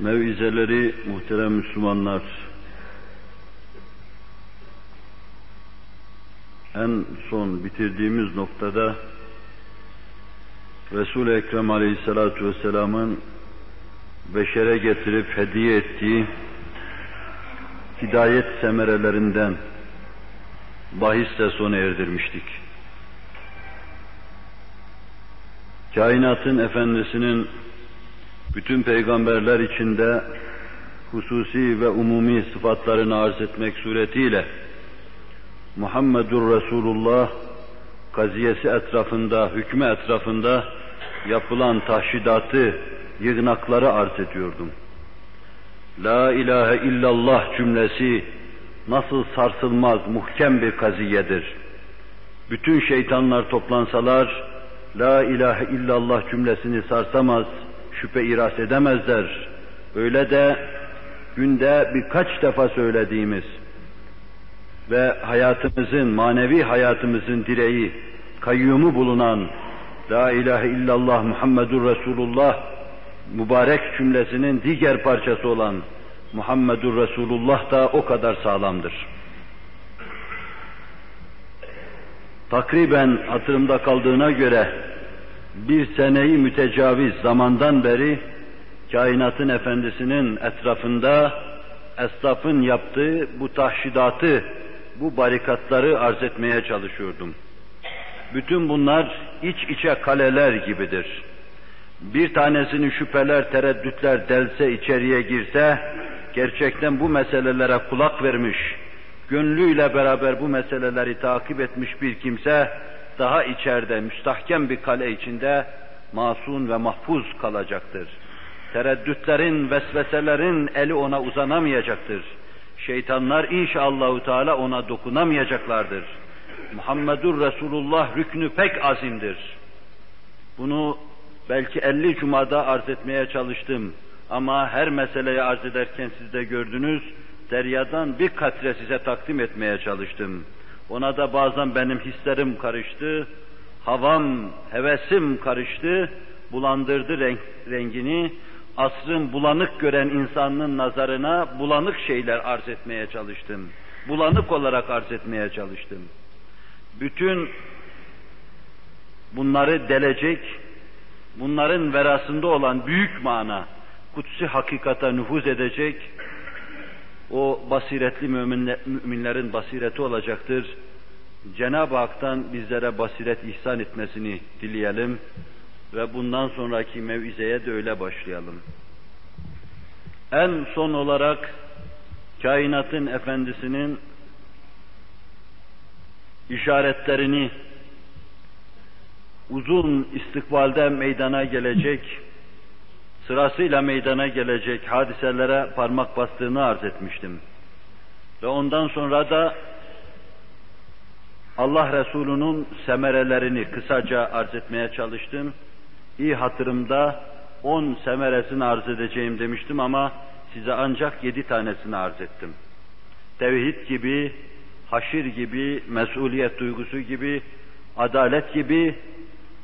Mevizeleri muhterem Müslümanlar, en son bitirdiğimiz noktada Resul-i Ekrem Aleyhisselatü Vesselam'ın beşere getirip hediye ettiği hidayet semerelerinden bahisle sona erdirmiştik. Kainatın efendisinin bütün peygamberler içinde hususi ve umumi sıfatlarını arz etmek suretiyle Muhammedur Resulullah kaziyesi etrafında, hükmü etrafında yapılan tahşidatı, yığınakları arz ediyordum. La ilahe illallah cümlesi nasıl sarsılmaz muhkem bir kaziyedir. Bütün şeytanlar toplansalar, La ilahe illallah cümlesini sarsamaz, şüphe iras edemezler. Öyle de günde birkaç defa söylediğimiz ve hayatımızın, manevi hayatımızın direği, kayyumu bulunan La ilahe illallah Muhammedur Resulullah mübarek cümlesinin diğer parçası olan Muhammedur Resulullah da o kadar sağlamdır. Takriben hatırımda kaldığına göre bir seneyi mütecaviz zamandan beri kainatın efendisinin etrafında esnafın yaptığı bu tahşidatı, bu barikatları arz etmeye çalışıyordum. Bütün bunlar iç içe kaleler gibidir. Bir tanesini şüpheler, tereddütler delse, içeriye girse, gerçekten bu meselelere kulak vermiş, gönlüyle beraber bu meseleleri takip etmiş bir kimse, daha içeride, müstahkem bir kale içinde masum ve mahfuz kalacaktır. Tereddütlerin, vesveselerin eli ona uzanamayacaktır. Şeytanlar inşallahü teala ona dokunamayacaklardır. Muhammedur Resulullah rüknü pek azimdir. Bunu belki 50 cumada arz etmeye çalıştım. Ama her meseleyi arz ederken siz de gördünüz, deryadan bir katre size takdim etmeye çalıştım. Ona da bazen benim hislerim karıştı, havam, hevesim karıştı, bulandırdı renk, rengini, asrın bulanık gören insanın nazarına bulanık şeyler arz etmeye çalıştım. Bulanık olarak arz etmeye çalıştım. Bütün bunları delecek, bunların verasında olan büyük mana, kutsi hakikata nüfuz edecek, o basiretli müminler, müminlerin basireti olacaktır. Cenab-ı Hak'tan bizlere basiret ihsan etmesini dileyelim ve bundan sonraki mevizeye de öyle başlayalım. En son olarak kainatın efendisinin işaretlerini uzun istikbalde meydana gelecek, sırasıyla meydana gelecek hadiselere parmak bastığını arz etmiştim. Ve ondan sonra da Allah Resulü'nün semerelerini kısaca arz etmeye çalıştım. İyi hatırımda on semeresini arz edeceğim demiştim ama size ancak yedi tanesini arz ettim. Tevhid gibi, haşir gibi, mesuliyet duygusu gibi, adalet gibi,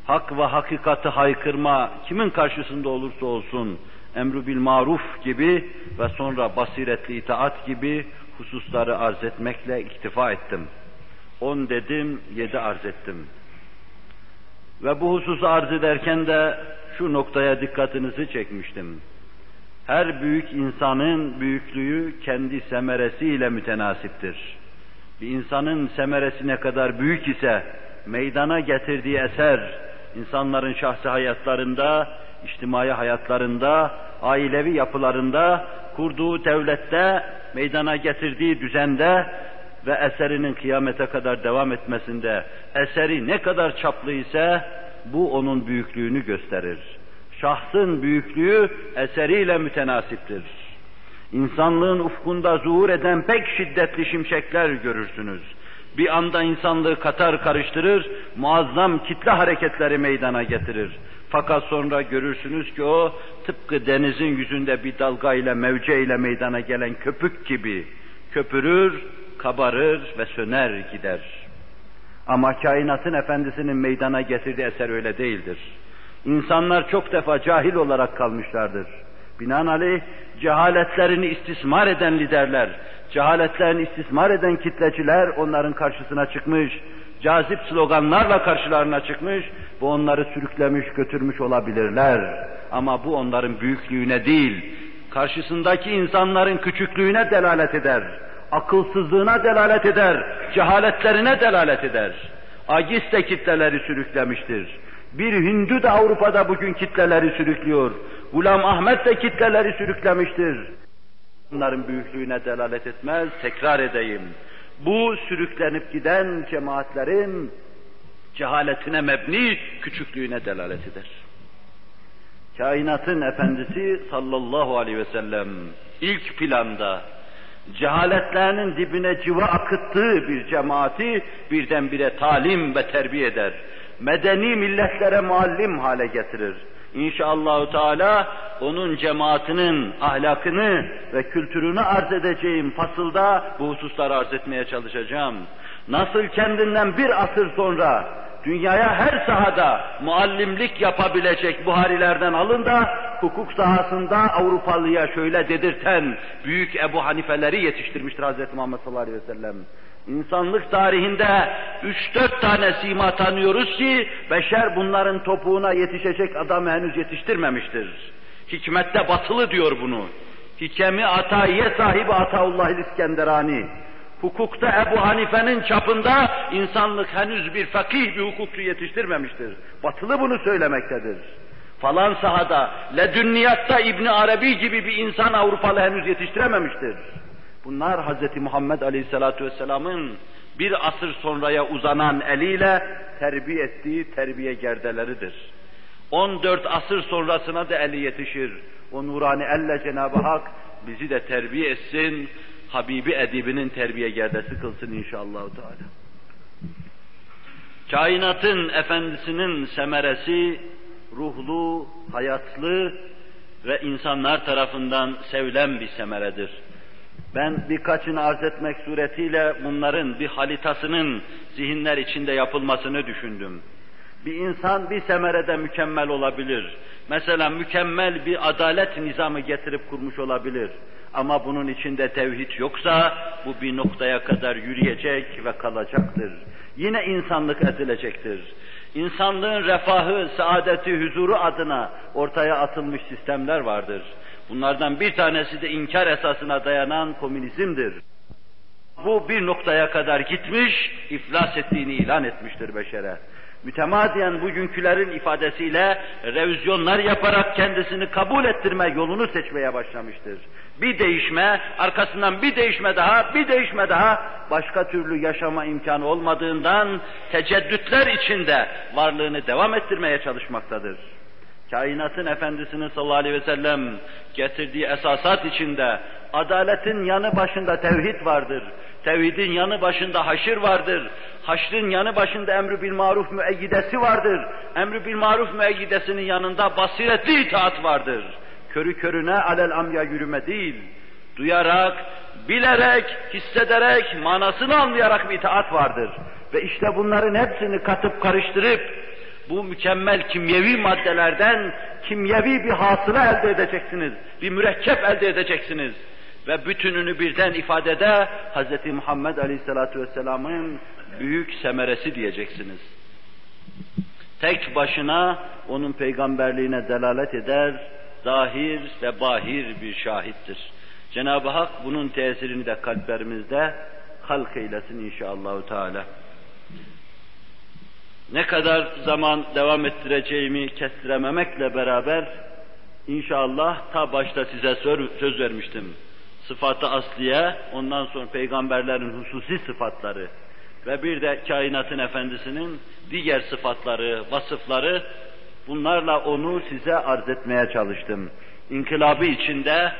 hak ve hakikati haykırma kimin karşısında olursa olsun, emru bil maruf gibi ve sonra basiretli itaat gibi hususları arz etmekle iktifa ettim. On dedim, yedi arz ettim. Ve bu hususu arz ederken de şu noktaya dikkatinizi çekmiştim. Her büyük insanın büyüklüğü kendi semeresiyle mütenasiptir. Bir insanın semeresi ne kadar büyük ise meydana getirdiği eser insanların şahsi hayatlarında, içtimai hayatlarında, ailevi yapılarında, kurduğu devlette, meydana getirdiği düzende ve eserinin kıyamete kadar devam etmesinde eseri ne kadar çaplı ise bu onun büyüklüğünü gösterir. Şahsın büyüklüğü eseriyle mütenasiptir. İnsanlığın ufkunda zuhur eden pek şiddetli şimşekler görürsünüz. Bir anda insanlığı katar karıştırır, muazzam kitle hareketleri meydana getirir. Fakat sonra görürsünüz ki o tıpkı denizin yüzünde bir dalga ile mevce ile meydana gelen köpük gibi köpürür, kabarır ve söner gider. Ama kainatın efendisinin meydana getirdiği eser öyle değildir. İnsanlar çok defa cahil olarak kalmışlardır. Binaenaleyh cehaletlerini istismar eden liderler, cehaletlerini istismar eden kitleciler onların karşısına çıkmış, cazip sloganlarla karşılarına çıkmış ve onları sürüklemiş, götürmüş olabilirler. Ama bu onların büyüklüğüne değil, karşısındaki insanların küçüklüğüne delalet eder, akılsızlığına delalet eder, cehaletlerine delalet eder. Agis de kitleleri sürüklemiştir. Bir Hindu da Avrupa'da bugün kitleleri sürüklüyor. Gulam Ahmet de kitleleri sürüklemiştir. Bunların büyüklüğüne delalet etmez, tekrar edeyim. Bu sürüklenip giden cemaatlerin cehaletine mebni küçüklüğüne delalet eder. Kainatın efendisi sallallahu aleyhi ve sellem ilk planda cehaletlerinin dibine civa akıttığı bir cemaati birdenbire talim ve terbiye eder. Medeni milletlere muallim hale getirir. İnşallah Teala onun cemaatinin ahlakını ve kültürünü arz edeceğim fasılda bu hususları arz etmeye çalışacağım. Nasıl kendinden bir asır sonra dünyaya her sahada muallimlik yapabilecek Buharilerden alın da hukuk sahasında Avrupalıya şöyle dedirten büyük Ebu Hanifeleri yetiştirmiştir Hz. Muhammed sallallahu aleyhi ve sellem. İnsanlık tarihinde üç dört tane sima tanıyoruz ki beşer bunların topuğuna yetişecek adamı henüz yetiştirmemiştir. Hikmette batılı diyor bunu. Hikemi ataiye sahibi Ataullah İskenderani. Hukukta Ebu Hanife'nin çapında insanlık henüz bir fakih bir hukukçu yetiştirmemiştir. Batılı bunu söylemektedir. Falan sahada, ledünniyatta İbni Arabi gibi bir insan Avrupalı henüz yetiştirememiştir. Bunlar Hz. Muhammed Aleyhisselatü Vesselam'ın bir asır sonraya uzanan eliyle terbiye ettiği terbiye gerdeleridir. 14 asır sonrasına da eli yetişir. O nurani elle Cenab-ı Hak bizi de terbiye etsin, Habibi edibinin terbiye gerdesi kılsın inşallah. Teala. Kainatın efendisinin semeresi ruhlu, hayatlı ve insanlar tarafından sevilen bir semeredir. Ben birkaçını arz etmek suretiyle bunların bir halitasının zihinler içinde yapılmasını düşündüm. Bir insan bir semerede mükemmel olabilir. Mesela mükemmel bir adalet nizamı getirip kurmuş olabilir. Ama bunun içinde tevhid yoksa bu bir noktaya kadar yürüyecek ve kalacaktır. Yine insanlık ezilecektir. İnsanlığın refahı, saadeti, huzuru adına ortaya atılmış sistemler vardır. Bunlardan bir tanesi de inkar esasına dayanan komünizmdir. Bu bir noktaya kadar gitmiş, iflas ettiğini ilan etmiştir beşere. Mütemadiyen bugünkülerin ifadesiyle revizyonlar yaparak kendisini kabul ettirme yolunu seçmeye başlamıştır. Bir değişme, arkasından bir değişme daha, bir değişme daha, başka türlü yaşama imkanı olmadığından teceddütler içinde varlığını devam ettirmeye çalışmaktadır kainatın efendisinin sallallahu aleyhi ve sellem getirdiği esasat içinde adaletin yanı başında tevhid vardır. Tevhidin yanı başında haşir vardır. Haşrın yanı başında emri bil maruf müeyyidesi vardır. Emri bil maruf müeyyidesinin yanında basiretli itaat vardır. Körü körüne alel amya yürüme değil. Duyarak, bilerek, hissederek, manasını anlayarak bir itaat vardır. Ve işte bunların hepsini katıp karıştırıp bu mükemmel kimyevi maddelerden kimyevi bir hasıla elde edeceksiniz. Bir mürekkep elde edeceksiniz. Ve bütününü birden ifadede Hz. Muhammed Aleyhisselatü Vesselam'ın büyük semeresi diyeceksiniz. Tek başına onun peygamberliğine delalet eder, zahir ve bahir bir şahittir. Cenab-ı Hak bunun tesirini de kalplerimizde halk eylesin inşallahü teala. Ne kadar zaman devam ettireceğimi kestirememekle beraber inşallah ta başta size söz vermiştim. Sıfatı asliye, ondan sonra peygamberlerin hususi sıfatları ve bir de kainatın efendisinin diğer sıfatları, vasıfları bunlarla onu size arz etmeye çalıştım. İnkılabı içinde,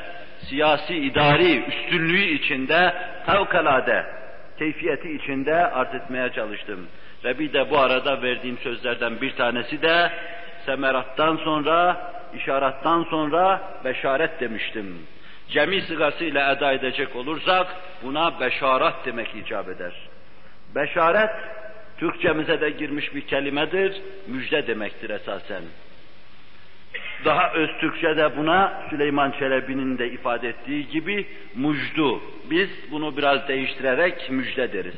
siyasi idari üstünlüğü içinde, fevkalade keyfiyeti içinde arz etmeye çalıştım. Ve bir de bu arada verdiğim sözlerden bir tanesi de semerattan sonra, işarattan sonra beşaret demiştim. Cemi sıgasıyla eda edecek olursak buna beşaret demek icap eder. Beşaret Türkçemize de girmiş bir kelimedir, müjde demektir esasen. Daha öz Türkçe'de buna Süleyman Çelebi'nin de ifade ettiği gibi mucdu. Biz bunu biraz değiştirerek müjde deriz.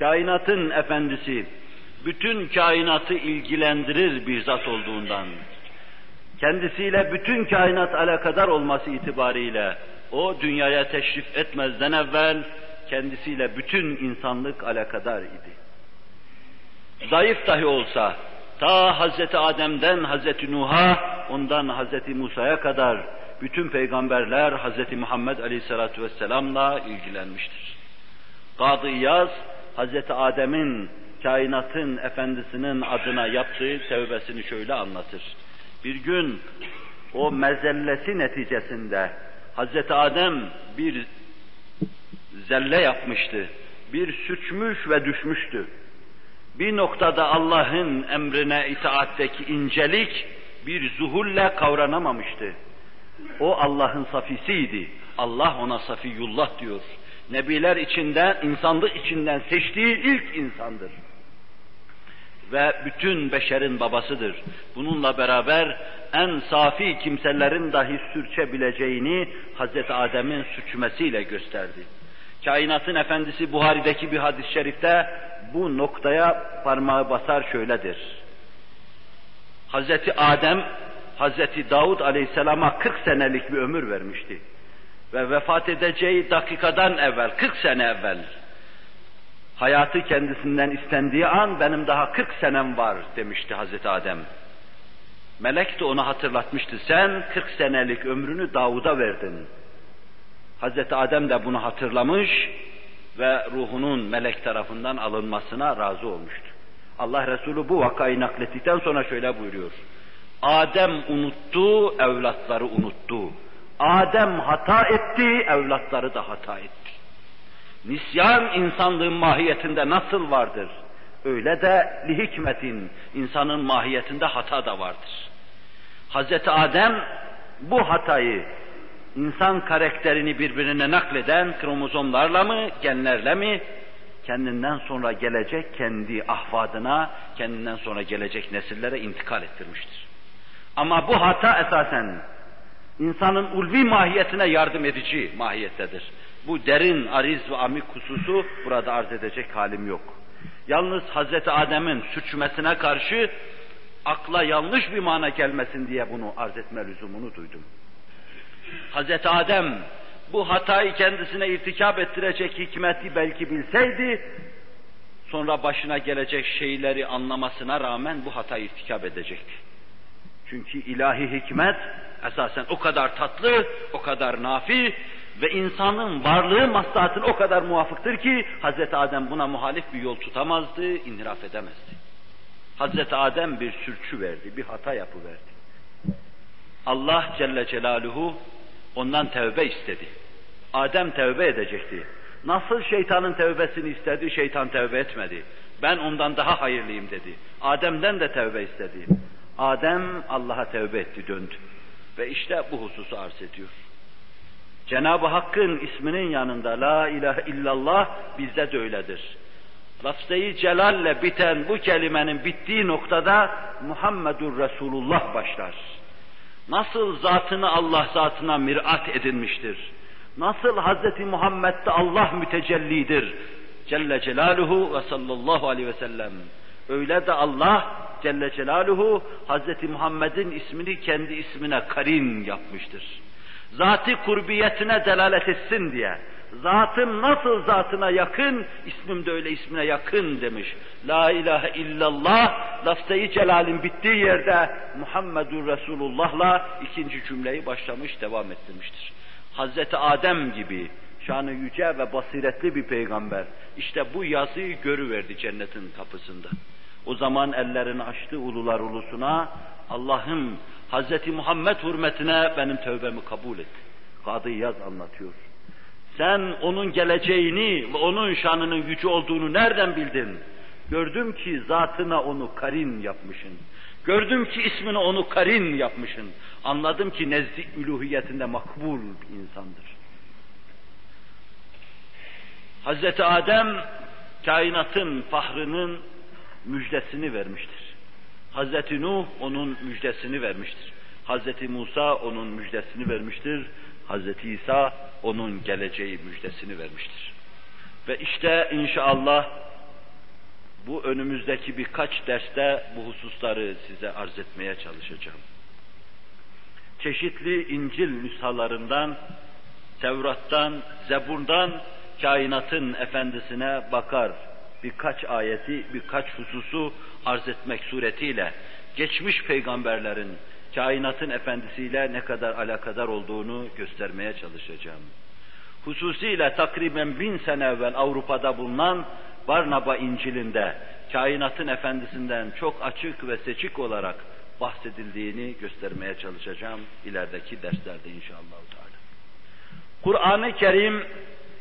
Kainatın efendisi, bütün kainatı ilgilendirir bir zat olduğundan, kendisiyle bütün kainat alakadar olması itibariyle, o dünyaya teşrif etmezden evvel kendisiyle bütün insanlık alakadar idi. Zayıf dahi olsa, ta Hazreti Adem'den Hazreti Nuh'a, ondan Hazreti Musa'ya kadar bütün peygamberler Hazreti Muhammed Aleyhisselatü Vesselam'la ilgilenmiştir. Kadı İyaz, Hazreti Adem'in kainatın efendisinin adına yaptığı tevbesini şöyle anlatır. Bir gün o mezellesi neticesinde Hazreti Adem bir zelle yapmıştı. Bir suçmuş ve düşmüştü. Bir noktada Allah'ın emrine itaatteki incelik bir zuhulle kavranamamıştı. O Allah'ın safisiydi. Allah ona safiyullah diyor. Nebiler içinden, insanlık içinden seçtiği ilk insandır. Ve bütün beşerin babasıdır. Bununla beraber en safi kimselerin dahi sürçebileceğini Hazreti Adem'in sürçmesiyle gösterdi. Kainatın efendisi Buhari'deki bir hadis-i şerifte bu noktaya parmağı basar şöyledir. Hazreti Adem, Hazreti Davud aleyhisselama 40 senelik bir ömür vermişti. Ve vefat edeceği dakikadan evvel, 40 sene evvel, hayatı kendisinden istendiği an benim daha 40 senem var demişti Hazreti Adem. Melek de ona hatırlatmıştı. Sen 40 senelik ömrünü Davud'a verdin. Hazreti Adem de bunu hatırlamış ve ruhunun melek tarafından alınmasına razı olmuştu. Allah Resulü bu vakayı naklettikten sonra şöyle buyuruyor. Adem unuttu, evlatları unuttu. Adem hata etti, evlatları da hata etti. Nisyan insanlığın mahiyetinde nasıl vardır? Öyle de li hikmetin, insanın mahiyetinde hata da vardır. Hazreti Adem bu hatayı insan karakterini birbirine nakleden kromozomlarla mı, genlerle mi, kendinden sonra gelecek kendi ahvadına, kendinden sonra gelecek nesillere intikal ettirmiştir. Ama bu hata esasen insanın ulvi mahiyetine yardım edici mahiyettedir. Bu derin, ariz ve amik hususu burada arz edecek halim yok. Yalnız Hazreti Adem'in suçmesine karşı akla yanlış bir mana gelmesin diye bunu arz etme lüzumunu duydum. Hazreti Adem bu hatayı kendisine irtikap ettirecek hikmeti belki bilseydi, sonra başına gelecek şeyleri anlamasına rağmen bu hatayı irtikap edecekti. Çünkü ilahi hikmet esasen o kadar tatlı, o kadar nafi ve insanın varlığı maslahatına o kadar muvafıktır ki Hazreti Adem buna muhalif bir yol tutamazdı, inhiraf edemezdi. Hazreti Adem bir sürçü verdi, bir hata yapıverdi. Allah Celle Celaluhu ondan tevbe istedi. Adem tevbe edecekti. Nasıl şeytanın tevbesini istedi, şeytan tevbe etmedi. Ben ondan daha hayırlıyım dedi. Adem'den de tevbe istedi. Adem Allah'a tevbe etti, döndü. Ve işte bu hususu arz ediyor. Cenab-ı Hakk'ın isminin yanında La ilahe illallah bizde de öyledir. Lafz-ı celalle biten bu kelimenin bittiği noktada Muhammedur Resulullah başlar. Nasıl zatını Allah zatına mirat edinmiştir. Nasıl Hz. Muhammed'de Allah mütecellidir. Celle Celaluhu ve sallallahu aleyhi ve sellem. Öyle de Allah Celle Celaluhu Hz. Muhammed'in ismini kendi ismine karin yapmıştır. Zati kurbiyetine delalet etsin diye. Zatım nasıl zatına yakın, ismim de öyle ismine yakın demiş. La ilahe illallah, lafz-ı celalin bittiği yerde Muhammedur Resulullah'la ikinci cümleyi başlamış, devam ettirmiştir. Hazreti Adem gibi şanı yüce ve basiretli bir peygamber. İşte bu yazıyı görüverdi cennetin kapısında. O zaman ellerini açtı ulular ulusuna, Allah'ım Hazreti Muhammed hürmetine benim tövbemi kabul et. Kadı Yaz anlatıyor. Sen onun geleceğini ve onun şanının yüce olduğunu nereden bildin? Gördüm ki zatına onu karin yapmışın. Gördüm ki ismini onu karin yapmışın. Anladım ki nezdi üluhiyetinde makbul bir insandır. Hazreti Adem kainatın fahrının müjdesini vermiştir. Hazreti Nuh onun müjdesini vermiştir. Hazreti Musa onun müjdesini vermiştir. Hazreti İsa onun geleceği müjdesini vermiştir. Ve işte inşallah bu önümüzdeki birkaç derste bu hususları size arz etmeye çalışacağım. Çeşitli İncil nüshalarından, Tevrat'tan, Zebur'dan kainatın efendisine bakar, birkaç ayeti, birkaç hususu arz etmek suretiyle geçmiş peygamberlerin kainatın efendisiyle ne kadar alakadar olduğunu göstermeye çalışacağım. Hususiyle takriben bin sene evvel Avrupa'da bulunan Barnaba İncil'inde kainatın efendisinden çok açık ve seçik olarak bahsedildiğini göstermeye çalışacağım ilerideki derslerde inşallah. Kur'an-ı Kerim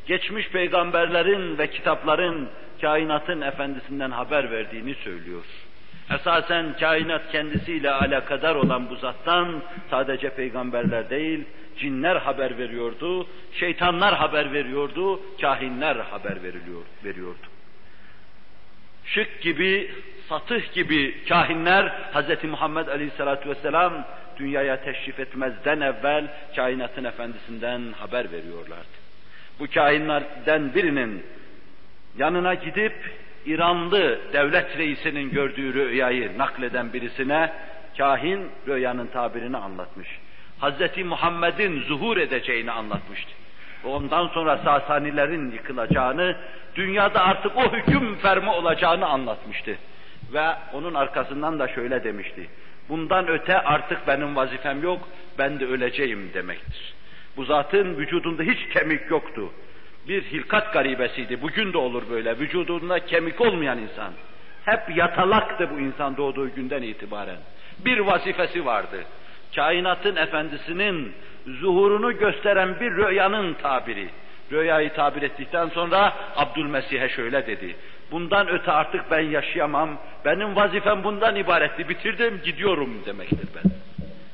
geçmiş peygamberlerin ve kitapların kainatın efendisinden haber verdiğini söylüyor. Esasen kainat kendisiyle alakadar olan bu zattan sadece peygamberler değil, cinler haber veriyordu, şeytanlar haber veriyordu, kahinler haber veriliyor, veriyordu. Şık gibi, satıh gibi kahinler Hz. Muhammed Aleyhisselatü Vesselam dünyaya teşrif etmezden evvel kainatın efendisinden haber veriyorlardı. Bu kainlerden birinin yanına gidip İranlı devlet reisinin gördüğü rüyayı nakleden birisine kahin rüyanın tabirini anlatmış. Hazreti Muhammed'in zuhur edeceğini anlatmıştı. Ondan sonra Sasanilerin yıkılacağını, dünyada artık o hüküm fermi olacağını anlatmıştı. Ve onun arkasından da şöyle demişti. Bundan öte artık benim vazifem yok, ben de öleceğim demektir. Bu zatın vücudunda hiç kemik yoktu bir hilkat garibesiydi. Bugün de olur böyle. Vücudunda kemik olmayan insan. Hep yatalaktı bu insan doğduğu günden itibaren. Bir vazifesi vardı. Kainatın efendisinin zuhurunu gösteren bir rüyanın tabiri. Rüyayı tabir ettikten sonra Abdülmesih'e şöyle dedi. Bundan öte artık ben yaşayamam. Benim vazifem bundan ibaretti. Bitirdim, gidiyorum demektir ben.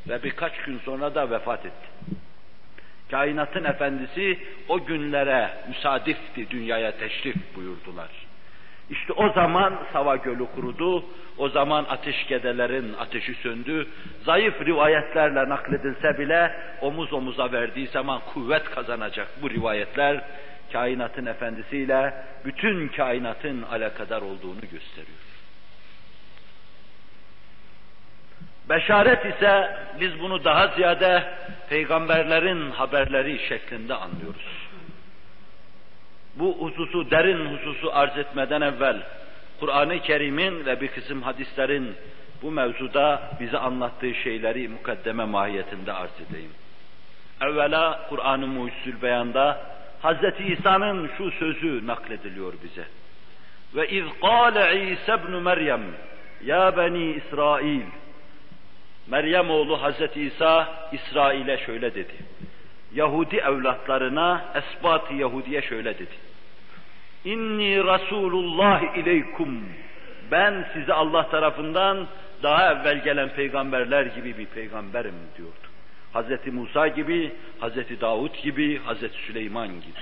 Ve birkaç gün sonra da vefat etti. Kainatın efendisi o günlere müsadifti dünyaya teşrif buyurdular. İşte o zaman Sava Gölü kurudu, o zaman ateşkedelerin ateşi söndü, zayıf rivayetlerle nakledilse bile omuz omuza verdiği zaman kuvvet kazanacak bu rivayetler, kainatın efendisiyle bütün kainatın alakadar olduğunu gösteriyor. Beşaret ise biz bunu daha ziyade peygamberlerin haberleri şeklinde anlıyoruz. Bu hususu, derin hususu arz etmeden evvel Kur'an-ı Kerim'in ve bir kısım hadislerin bu mevzuda bize anlattığı şeyleri mukaddeme mahiyetinde arz edeyim. Evvela Kur'an-ı Mucizül Beyan'da Hz. İsa'nın şu sözü naklediliyor bize. Ve iz qâle İsa ibn Meryem ya beni İsrail Meryem oğlu Hazreti İsa İsrail'e şöyle dedi. Yahudi evlatlarına, esbat Yahudiye şöyle dedi. İnni Rasulullah ileykum. Ben size Allah tarafından daha evvel gelen peygamberler gibi bir peygamberim diyordu. Hazreti Musa gibi, Hazreti Davud gibi, Hazreti Süleyman gibi.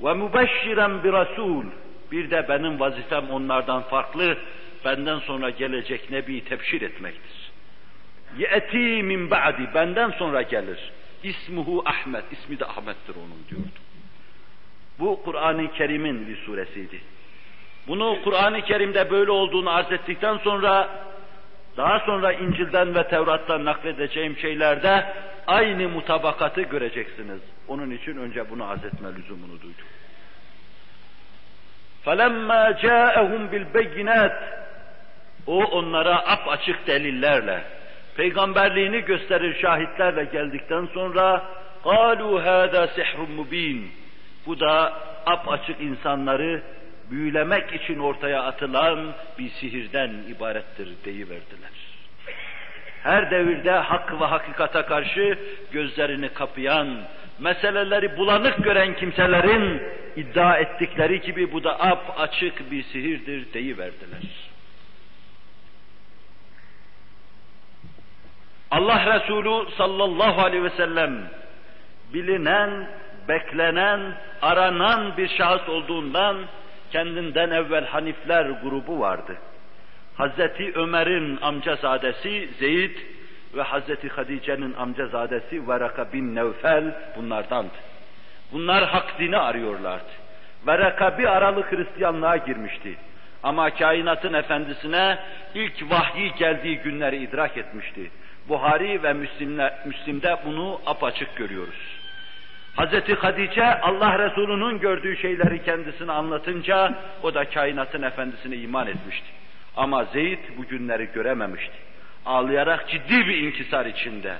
Ve mübeşşiren bir Rasul. Bir de benim vazifem onlardan farklı benden sonra gelecek Nebi tebşir etmektir. Ye'ti min ba'di, benden sonra gelir. İsmuhu Ahmet, ismi de Ahmet'tir onun diyordu. Bu Kur'an-ı Kerim'in bir suresiydi. Bunu Kur'an-ı Kerim'de böyle olduğunu arz ettikten sonra daha sonra İncil'den ve Tevrat'tan nakledeceğim şeylerde aynı mutabakatı göreceksiniz. Onun için önce bunu arz etme lüzumunu duydum. فَلَمَّا جَاءَهُمْ بِالْبَيِّنَاتِ o onlara ap açık delillerle, peygamberliğini gösterir şahitlerle geldikten sonra قَالُوا هَذَا سِحْرٌ مُب۪ينٌ Bu da ap açık insanları büyülemek için ortaya atılan bir sihirden ibarettir deyiverdiler. Her devirde hak ve hakikata karşı gözlerini kapayan, meseleleri bulanık gören kimselerin iddia ettikleri gibi bu da ap açık bir sihirdir deyiverdiler. Allah Resulü sallallahu aleyhi ve sellem bilinen, beklenen, aranan bir şahıs olduğundan kendinden evvel Hanifler grubu vardı. Hazreti Ömer'in amcazadesi Zeyd ve Hazreti Hadice'nin amcazadesi Varaka bin Nevfel bunlardandı. Bunlar hak dini arıyorlardı. Varaka bir aralık Hristiyanlığa girmişti. Ama kainatın efendisine ilk vahyi geldiği günleri idrak etmişti. Buhari ve Müslim'de, Müslim'de bunu apaçık görüyoruz. Hazreti Hadice Allah Resulü'nün gördüğü şeyleri kendisine anlatınca o da kainatın efendisine iman etmişti. Ama Zeyd bu günleri görememişti. Ağlayarak ciddi bir inkisar içinde.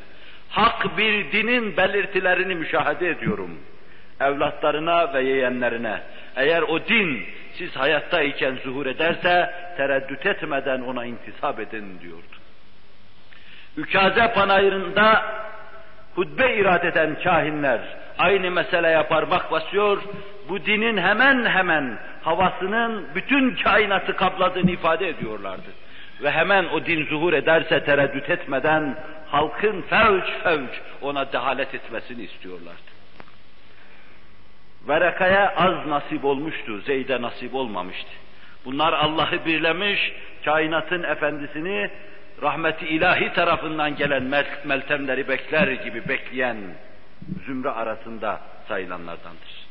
Hak bir dinin belirtilerini müşahede ediyorum. Evlatlarına ve yeğenlerine. Eğer o din siz hayattayken zuhur ederse tereddüt etmeden ona intisap edin diyordu. Ükaze panayırında hutbe irad eden kahinler aynı meseleye parmak basıyor, bu dinin hemen hemen havasının bütün kainatı kapladığını ifade ediyorlardı. Ve hemen o din zuhur ederse tereddüt etmeden halkın fevç fevç ona dehalet etmesini istiyorlardı. Verekaya az nasip olmuştu, Zeyd'e nasip olmamıştı. Bunlar Allah'ı birlemiş, kainatın efendisini rahmeti ilahi tarafından gelen meltemleri bekler gibi bekleyen zümre arasında sayılanlardandır.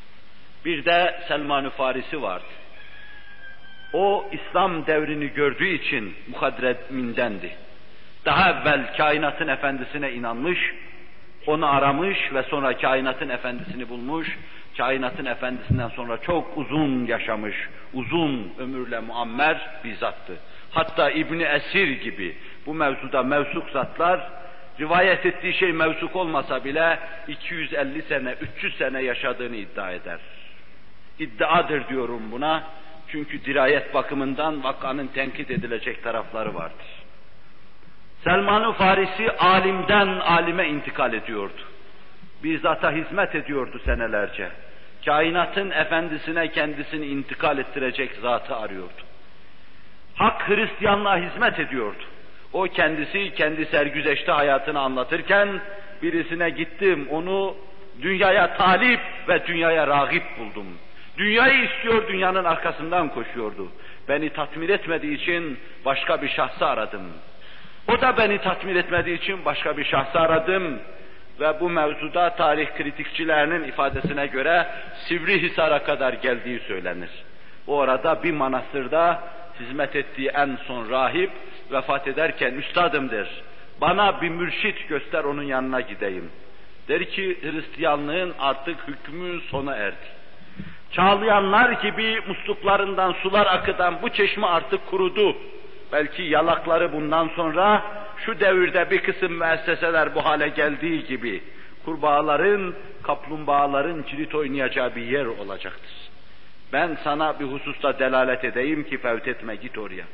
Bir de Selman-ı Farisi vardı. O İslam devrini gördüğü için muhadremindendi. Daha evvel kainatın efendisine inanmış, onu aramış ve sonra kainatın efendisini bulmuş, kainatın efendisinden sonra çok uzun yaşamış, uzun ömürle muammer bir zattı. Hatta İbni Esir gibi bu mevzuda mevsuk zatlar rivayet ettiği şey mevsuk olmasa bile 250 sene, 300 sene yaşadığını iddia eder. İddiadır diyorum buna. Çünkü dirayet bakımından vakanın tenkit edilecek tarafları vardır. Selman-ı Farisi alimden alime intikal ediyordu. Bir zata hizmet ediyordu senelerce. Kainatın efendisine kendisini intikal ettirecek zatı arıyordu. Hak Hristiyanlığa hizmet ediyordu. O kendisi kendi sergüzeşte hayatını anlatırken birisine gittim onu dünyaya talip ve dünyaya ragip buldum. Dünyayı istiyor, dünyanın arkasından koşuyordu. Beni tatmin etmediği için başka bir şahsı aradım. O da beni tatmin etmediği için başka bir şahsı aradım. Ve bu mevzuda tarih kritikçilerinin ifadesine göre Sivrihisar'a kadar geldiği söylenir. O arada bir manastırda hizmet ettiği en son rahip vefat ederken üstadım der. Bana bir mürşit göster onun yanına gideyim. Der ki Hristiyanlığın artık hükmü sona erdi. Çağlayanlar gibi musluklarından sular akıdan bu çeşme artık kurudu. Belki yalakları bundan sonra şu devirde bir kısım müesseseler bu hale geldiği gibi kurbağaların, kaplumbağaların cirit oynayacağı bir yer olacaktır. Ben sana bir hususta delalet edeyim ki fevt etme git oraya.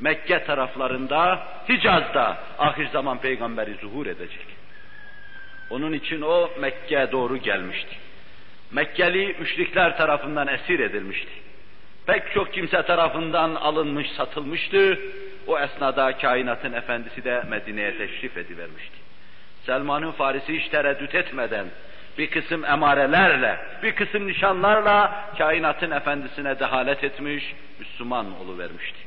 Mekke taraflarında, Hicaz'da ahir zaman peygamberi zuhur edecek. Onun için o Mekke'ye doğru gelmişti. Mekkeli müşrikler tarafından esir edilmişti. Pek çok kimse tarafından alınmış, satılmıştı. O esnada kainatın efendisi de Medine'ye teşrif edivermişti. Selman'ın Farisi hiç tereddüt etmeden bir kısım emarelerle, bir kısım nişanlarla kainatın efendisine dehalet etmiş, Müslüman oluvermişti.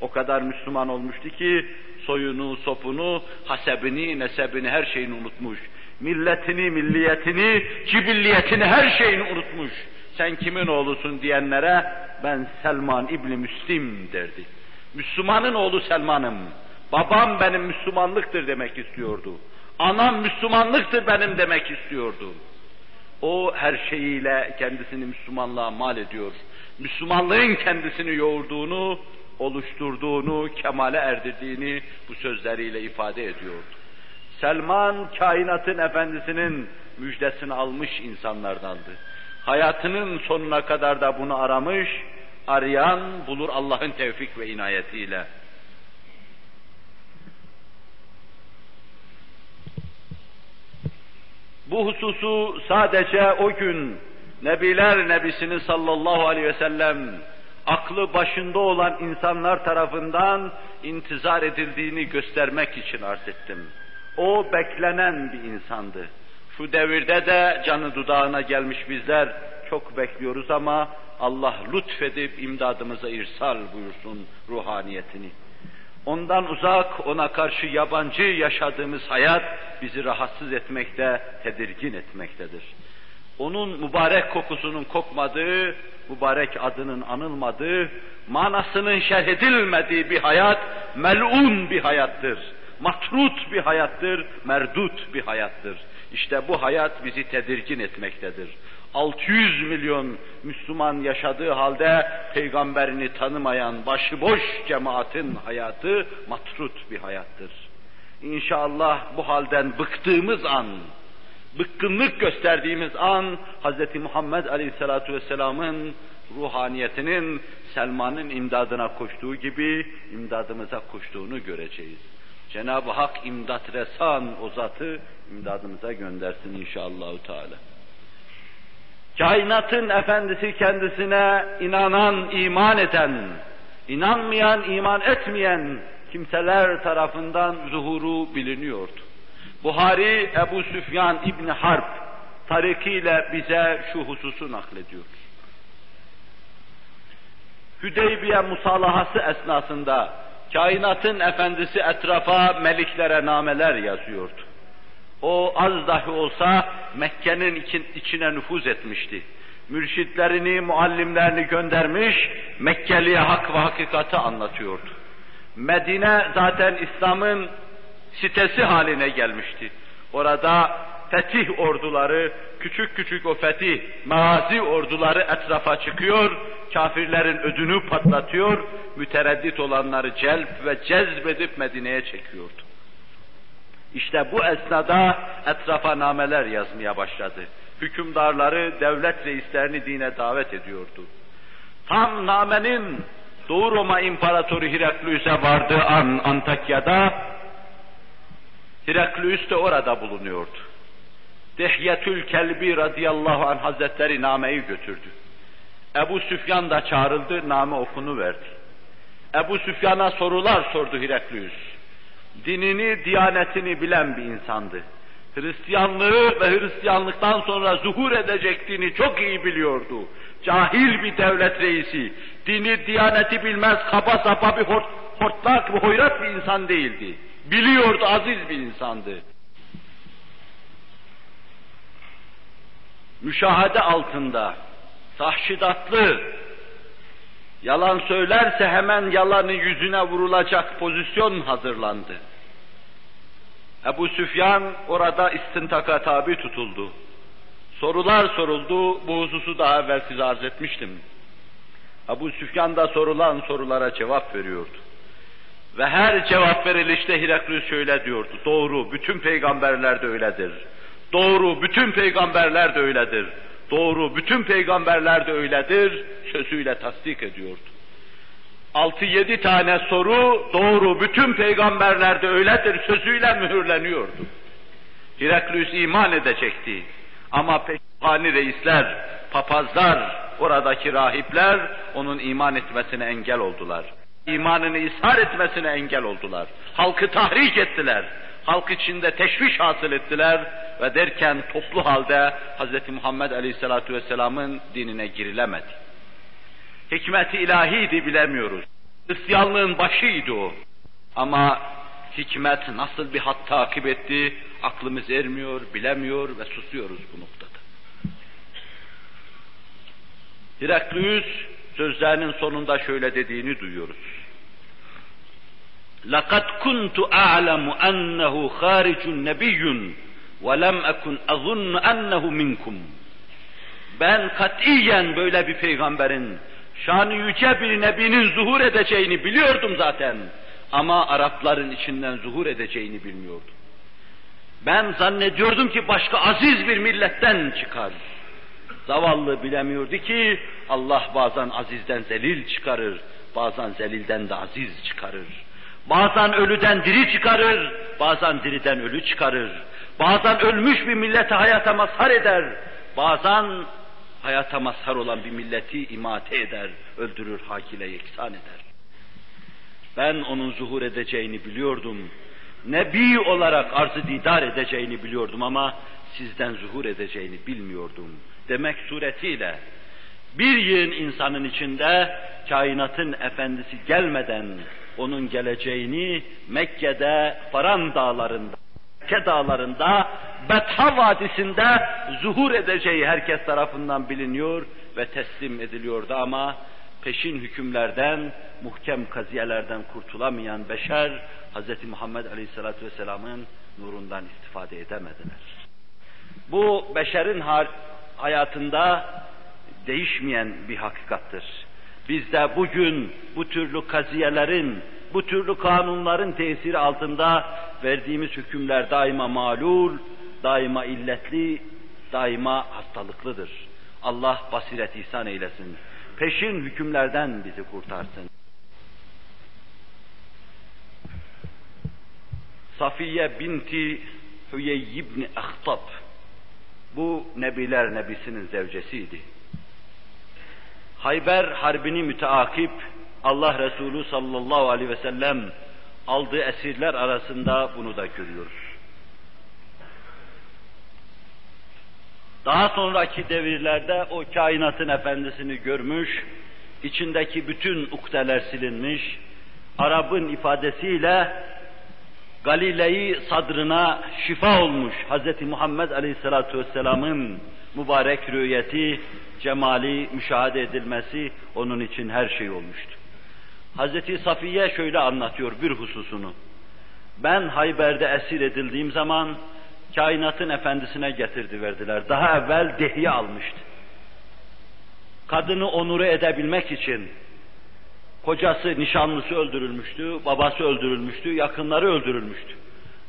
O kadar Müslüman olmuştu ki soyunu, sopunu, hasebini, nesebini, her şeyini unutmuş. Milletini, milliyetini, cibilliyetini, her şeyini unutmuş. Sen kimin oğlusun diyenlere ben Selman İbni Müslim derdi. Müslümanın oğlu Selman'ım. Babam benim Müslümanlıktır demek istiyordu. Anam Müslümanlıktır benim demek istiyordu. O her şeyiyle kendisini Müslümanlığa mal ediyor. Müslümanlığın kendisini yoğurduğunu, oluşturduğunu, kemale erdirdiğini bu sözleriyle ifade ediyordu. Selman kainatın efendisinin müjdesini almış insanlardandı. Hayatının sonuna kadar da bunu aramış, arayan bulur Allah'ın tevfik ve inayetiyle. Bu hususu sadece o gün Nebiler Nebisini sallallahu aleyhi ve sellem aklı başında olan insanlar tarafından intizar edildiğini göstermek için arz ettim. O beklenen bir insandı. Şu devirde de canı dudağına gelmiş bizler çok bekliyoruz ama Allah lütfedip imdadımıza irsal buyursun ruhaniyetini. Ondan uzak, ona karşı yabancı yaşadığımız hayat bizi rahatsız etmekte, tedirgin etmektedir. Onun mübarek kokusunun kokmadığı, mübarek adının anılmadığı, manasının şerh edilmediği bir hayat, melun bir hayattır. Matrut bir hayattır, merdut bir hayattır. İşte bu hayat bizi tedirgin etmektedir. 600 milyon Müslüman yaşadığı halde peygamberini tanımayan başıboş cemaatin hayatı matrut bir hayattır. İnşallah bu halden bıktığımız an, bıkkınlık gösterdiğimiz an Hz. Muhammed Aleyhisselatü Vesselam'ın ruhaniyetinin Selman'ın imdadına koştuğu gibi imdadımıza koştuğunu göreceğiz. Cenab-ı Hak imdat resan o zatı imdadımıza göndersin inşallah Teala. Kainatın efendisi kendisine inanan, iman eden, inanmayan, iman etmeyen kimseler tarafından zuhuru biliniyordu. Buhari Ebu Süfyan İbni Harp tarikiyle bize şu hususu naklediyor. Hüdeybiye musalahası esnasında kainatın efendisi etrafa meliklere nameler yazıyordu. O az dahi olsa Mekke'nin içine nüfuz etmişti. Mürşitlerini, muallimlerini göndermiş, Mekkeli'ye hak ve hakikati anlatıyordu. Medine zaten İslam'ın sitesi haline gelmişti. Orada fetih orduları, küçük küçük o fetih, mazi orduları etrafa çıkıyor, kafirlerin ödünü patlatıyor, mütereddit olanları celp ve cezbedip Medine'ye çekiyordu. İşte bu esnada etrafa nameler yazmaya başladı. Hükümdarları, devlet reislerini dine davet ediyordu. Tam namenin Doğu Roma İmparatoru Heraklius'e vardığı an Antakya'da Heraklius de orada bulunuyordu. Dehyetül Kelbi radıyallahu anh hazretleri nameyi götürdü. Ebu Süfyan da çağrıldı, name okunu verdi. Ebu Süfyan'a sorular sordu Heraklius dinini, diyanetini bilen bir insandı. Hristiyanlığı ve Hristiyanlıktan sonra zuhur edecek dini çok iyi biliyordu. Cahil bir devlet reisi, dini, diyaneti bilmez, kaba sapa bir hort, hortlak, bir hoyrat bir insan değildi. Biliyordu, aziz bir insandı. Müşahede altında, tahşidatlı, Yalan söylerse hemen yalanı yüzüne vurulacak pozisyon hazırlandı. Ebu Süfyan orada istintaka tabi tutuldu. Sorular soruldu, bu hususu daha evvel size arz etmiştim. Ebu Süfyan da sorulan sorulara cevap veriyordu. Ve her cevap verilişte Heraklius şöyle diyordu, doğru, bütün peygamberler de öyledir. Doğru, bütün peygamberler de öyledir. Doğru, bütün peygamberler de öyledir, sözüyle tasdik ediyordu. Altı yedi tane soru, doğru, bütün peygamberler de öyledir, sözüyle mühürleniyordu. Heraklius iman edecekti. Ama peşhani reisler, papazlar, oradaki rahipler onun iman etmesine engel oldular. İmanını ishar etmesine engel oldular. Halkı tahrik ettiler halk içinde teşviş hasıl ettiler ve derken toplu halde Hz. Muhammed Aleyhisselatü Vesselam'ın dinine girilemedi. Hikmeti ilahiydi bilemiyoruz. Hristiyanlığın başıydı o. Ama hikmet nasıl bir hat takip etti, aklımız ermiyor, bilemiyor ve susuyoruz bu noktada. Heraklius sözlerinin sonunda şöyle dediğini duyuyoruz. لقد كنت أعلم أنه خارج نبي ولم أكن أظن أنه منكم ben katiyen böyle bir peygamberin, şanı yüce bir nebinin zuhur edeceğini biliyordum zaten. Ama Arapların içinden zuhur edeceğini bilmiyordum. Ben zannediyordum ki başka aziz bir milletten çıkar. Zavallı bilemiyordu ki Allah bazen azizden zelil çıkarır, bazen zelilden de aziz çıkarır. Bazen ölüden diri çıkarır, bazen diriden ölü çıkarır. Bazen ölmüş bir milleti hayata mazhar eder, bazen hayata mazhar olan bir milleti imate eder, öldürür, hakile yeksan eder. Ben onun zuhur edeceğini biliyordum. Nebi olarak arzı didar edeceğini biliyordum ama sizden zuhur edeceğini bilmiyordum demek suretiyle bir yığın insanın içinde kainatın efendisi gelmeden onun geleceğini Mekke'de Faran dağlarında, Mekke dağlarında, Betha Vadisi'nde zuhur edeceği herkes tarafından biliniyor ve teslim ediliyordu ama peşin hükümlerden, muhkem kaziyelerden kurtulamayan beşer, Hz. Muhammed Aleyhisselatü Vesselam'ın nurundan istifade edemediler. Bu beşerin hayatında değişmeyen bir hakikattır. Biz de bugün bu türlü kaziyelerin, bu türlü kanunların tesiri altında verdiğimiz hükümler daima malul, daima illetli, daima hastalıklıdır. Allah basiret ihsan eylesin. Peşin hükümlerden bizi kurtarsın. Safiye binti Hüyey ibn Ahtab bu Nebiler Nebisi'nin zevcesiydi. Hayber Harbi'ni müteakip Allah Resulü sallallahu aleyhi ve sellem aldığı esirler arasında bunu da görüyoruz. Daha sonraki devirlerde o kainatın efendisini görmüş, içindeki bütün ukdeler silinmiş, Arap'ın ifadesiyle Galile'yi sadrına şifa olmuş Hz. Muhammed Aleyhisselatü Vesselam'ın mübarek rüyeti, cemali müşahede edilmesi onun için her şey olmuştu. Hazreti Safiye şöyle anlatıyor bir hususunu. Ben Hayber'de esir edildiğim zaman kainatın efendisine getirdi verdiler. Daha evvel dehiye almıştı. Kadını onuru edebilmek için kocası, nişanlısı öldürülmüştü, babası öldürülmüştü, yakınları öldürülmüştü.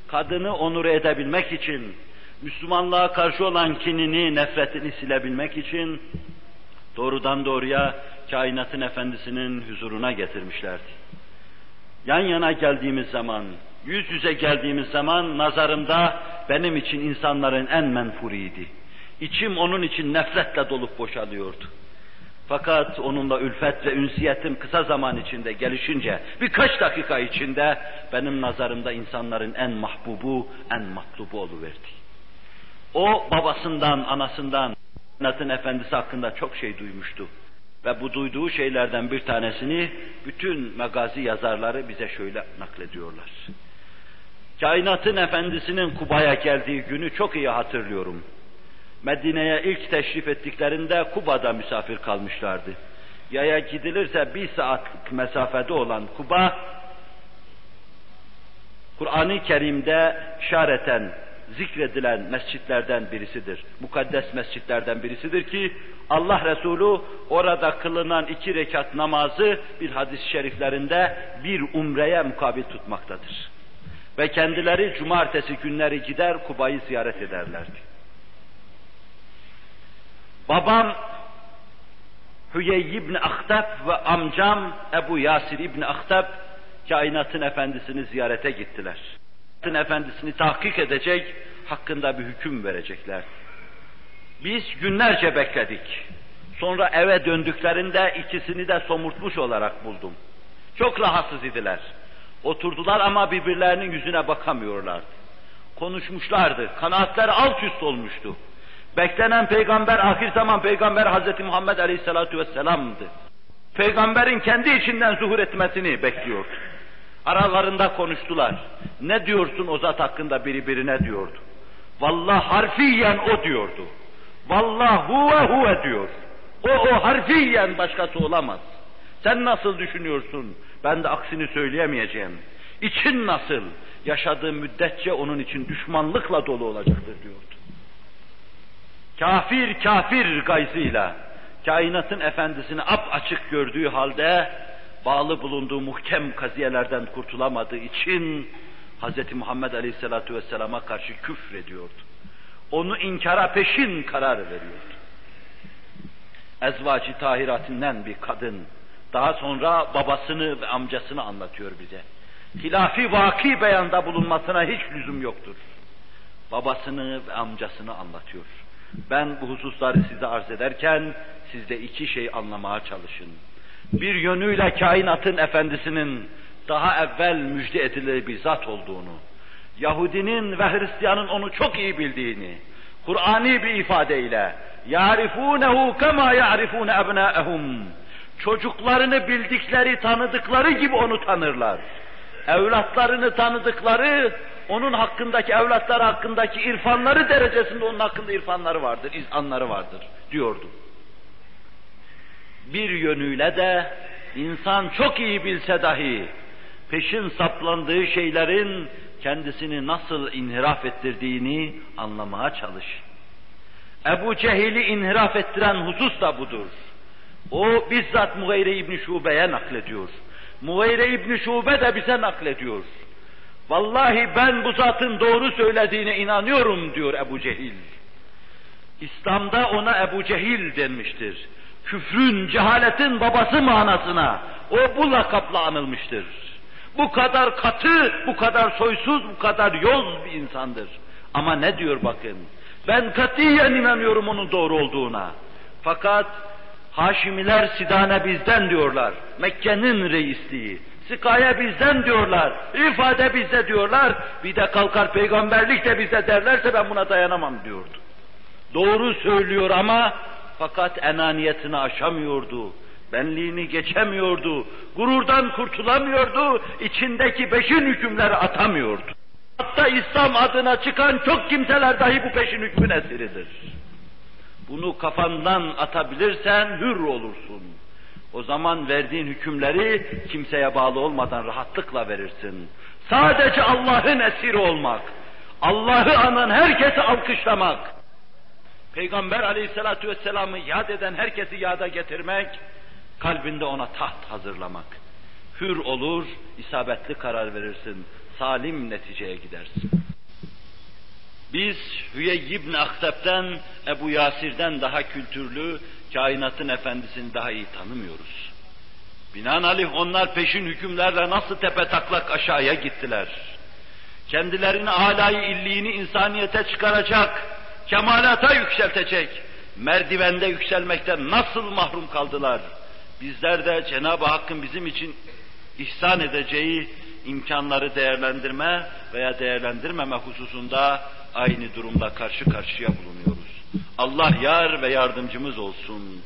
Kadını onuru edebilmek için Müslümanlığa karşı olan kinini, nefretini silebilmek için doğrudan doğruya kainatın efendisinin huzuruna getirmişlerdi. Yan yana geldiğimiz zaman, yüz yüze geldiğimiz zaman nazarımda benim için insanların en menfuriydi. İçim onun için nefretle dolup boşalıyordu. Fakat onunla ülfet ve ünsiyetim kısa zaman içinde gelişince, birkaç dakika içinde benim nazarımda insanların en mahbubu, en matlubu oluverdi. O babasından, anasından, Nat'ın efendisi hakkında çok şey duymuştu. Ve bu duyduğu şeylerden bir tanesini bütün magazi yazarları bize şöyle naklediyorlar. Kainatın efendisinin Kuba'ya geldiği günü çok iyi hatırlıyorum. Medine'ye ilk teşrif ettiklerinde Kuba'da misafir kalmışlardı. Yaya gidilirse bir saatlik mesafede olan Kuba, Kur'an-ı Kerim'de işareten zikredilen mescitlerden birisidir. Mukaddes mescitlerden birisidir ki Allah Resulü orada kılınan iki rekat namazı bir hadis-i şeriflerinde bir umreye mukabil tutmaktadır. Ve kendileri cumartesi günleri gider Kuba'yı ziyaret ederlerdi. Babam Hüyey ibn Ahtab ve amcam Ebu Yasir ibn Ahtab kainatın efendisini ziyarete gittiler. Kainatın efendisini tahkik edecek, hakkında bir hüküm verecekler. Biz günlerce bekledik. Sonra eve döndüklerinde ikisini de somurtmuş olarak buldum. Çok rahatsız idiler. Oturdular ama birbirlerinin yüzüne bakamıyorlardı. Konuşmuşlardı. Kanaatleri alt üst olmuştu. Beklenen peygamber ahir zaman peygamber Hazreti Muhammed Aleyhisselatü Vesselam'dı. Peygamberin kendi içinden zuhur etmesini bekliyordu. Aralarında konuştular. Ne diyorsun o zat hakkında biri birine diyordu. Vallahi harfiyen o diyordu. Vallahi huve huve diyor. O o harfiyen başkası olamaz. Sen nasıl düşünüyorsun? Ben de aksini söyleyemeyeceğim. İçin nasıl? Yaşadığı müddetçe onun için düşmanlıkla dolu olacaktır diyordu. Kafir kafir gayzıyla kainatın efendisini ap açık gördüğü halde bağlı bulunduğu muhkem kaziyelerden kurtulamadığı için Hz. Muhammed Aleyhisselatü Vesselam'a karşı küfür ediyordu. Onu inkara peşin karar veriyordu. Ezvacı tahiratinden bir kadın, daha sonra babasını ve amcasını anlatıyor bize. Hilafi vaki beyanda bulunmasına hiç lüzum yoktur. Babasını ve amcasını anlatıyor. Ben bu hususları size arz ederken siz de iki şey anlamaya çalışın Bir yönüyle kainatın efendisinin daha evvel müjde edilir bir zat olduğunu, Yahudinin ve Hristiyanın onu çok iyi bildiğini, Kur'ani bir ifadeyle يَعْرِفُونَهُ كَمَا يَعْرِفُونَ أَبْنَاءَهُمْ Çocuklarını bildikleri, tanıdıkları gibi onu tanırlar. Evlatlarını tanıdıkları, onun hakkındaki, evlatlar hakkındaki irfanları derecesinde onun hakkında irfanları vardır, izanları vardır diyordu. Bir yönüyle de insan çok iyi bilse dahi peşin saplandığı şeylerin kendisini nasıl inhiraf ettirdiğini anlamaya çalış. Ebu Cehil'i inhiraf ettiren husus da budur. O bizzat Mughayre İbni Şube'ye naklediyor. Mughayre İbni Şube de bize naklediyor. Vallahi ben bu zatın doğru söylediğine inanıyorum diyor Ebu Cehil. İslam'da ona Ebu Cehil denmiştir. Küfrün, cehaletin babası manasına o bu lakapla anılmıştır. Bu kadar katı, bu kadar soysuz, bu kadar yoz bir insandır. Ama ne diyor bakın, ben katiyen inanıyorum onun doğru olduğuna. Fakat Haşimiler Sidane bizden diyorlar. Mekke'nin reisliği. Sikaye bizden diyorlar. ifade bizde diyorlar. Bir de kalkar peygamberlik de bize derlerse ben buna dayanamam diyordu. Doğru söylüyor ama fakat enaniyetini aşamıyordu. Benliğini geçemiyordu. Gururdan kurtulamıyordu. içindeki beşin hükümleri atamıyordu. Hatta İslam adına çıkan çok kimseler dahi bu peşin hükmün esiridir. Bunu kafandan atabilirsen hür olursun. O zaman verdiğin hükümleri kimseye bağlı olmadan rahatlıkla verirsin. Sadece Allah'ın esiri olmak, Allah'ı anan herkesi alkışlamak, Peygamber aleyhissalatu vesselam'ı yad eden herkesi yada getirmek, kalbinde ona taht hazırlamak. Hür olur, isabetli karar verirsin, salim neticeye gidersin. Biz Hüyey ibn Ahtap'ten, Ebu Yasir'den daha kültürlü, kainatın efendisini daha iyi tanımıyoruz. Binaenaleyh onlar peşin hükümlerle nasıl tepe taklak aşağıya gittiler. Kendilerini alayı illiğini insaniyete çıkaracak, kemalata yükseltecek, merdivende yükselmekten nasıl mahrum kaldılar? Bizler de Cenab-ı Hakk'ın bizim için ihsan edeceği imkanları değerlendirme veya değerlendirmeme hususunda aynı durumda karşı karşıya bulunuyoruz. Allah yar ve yardımcımız olsun.